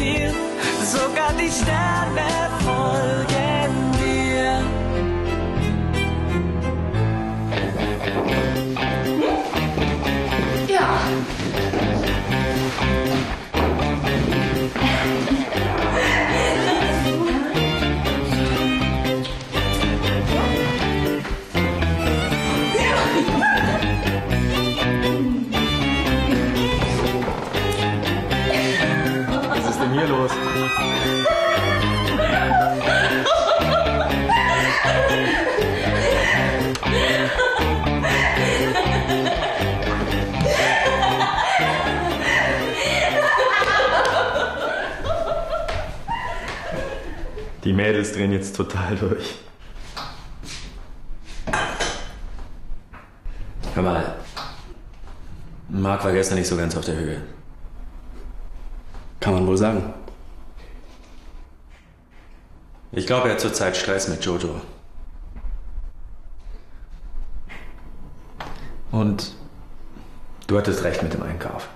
Ziel. Sogar die Sterne folgen dir. Ja. Ist denn hier los? Die Mädels drehen jetzt total durch. Hör mal, Marc war gestern nicht so ganz auf der Höhe. Kann man wohl sagen. Ich glaube, er hat zurzeit Stress mit Jojo. Und du hattest recht mit dem Einkauf.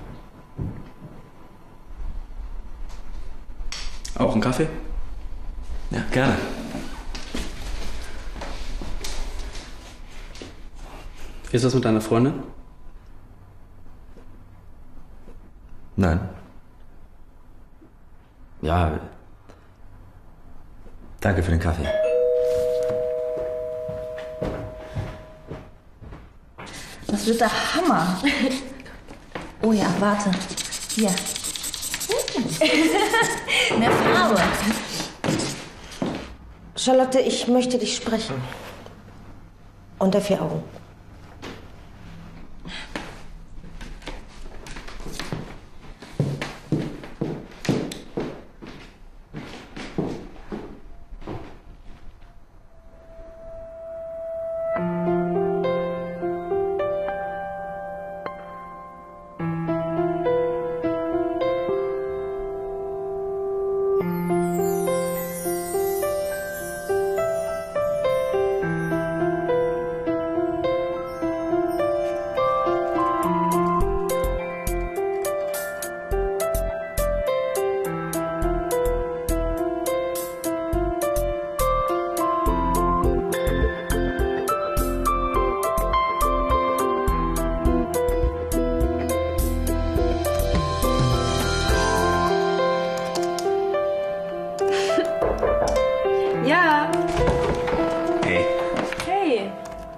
Auch einen Kaffee? Ja, gerne. Ist das mit deiner Freundin? Nein. Ja. Danke für den Kaffee. Das wird der Hammer. Oh ja, warte. Hier. Mehr Farbe. Charlotte, ich möchte dich sprechen. Unter vier Augen.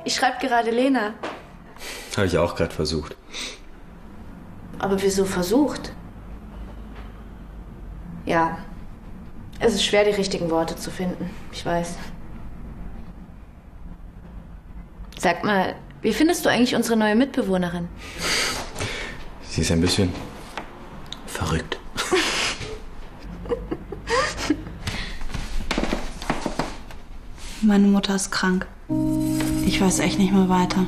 Ich schreibe gerade Lena. Habe ich auch gerade versucht. Aber wieso versucht? Ja. Es ist schwer, die richtigen Worte zu finden. Ich weiß. Sag mal, wie findest du eigentlich unsere neue Mitbewohnerin? Sie ist ein bisschen verrückt. Meine Mutter ist krank. Ich weiß echt nicht mehr weiter.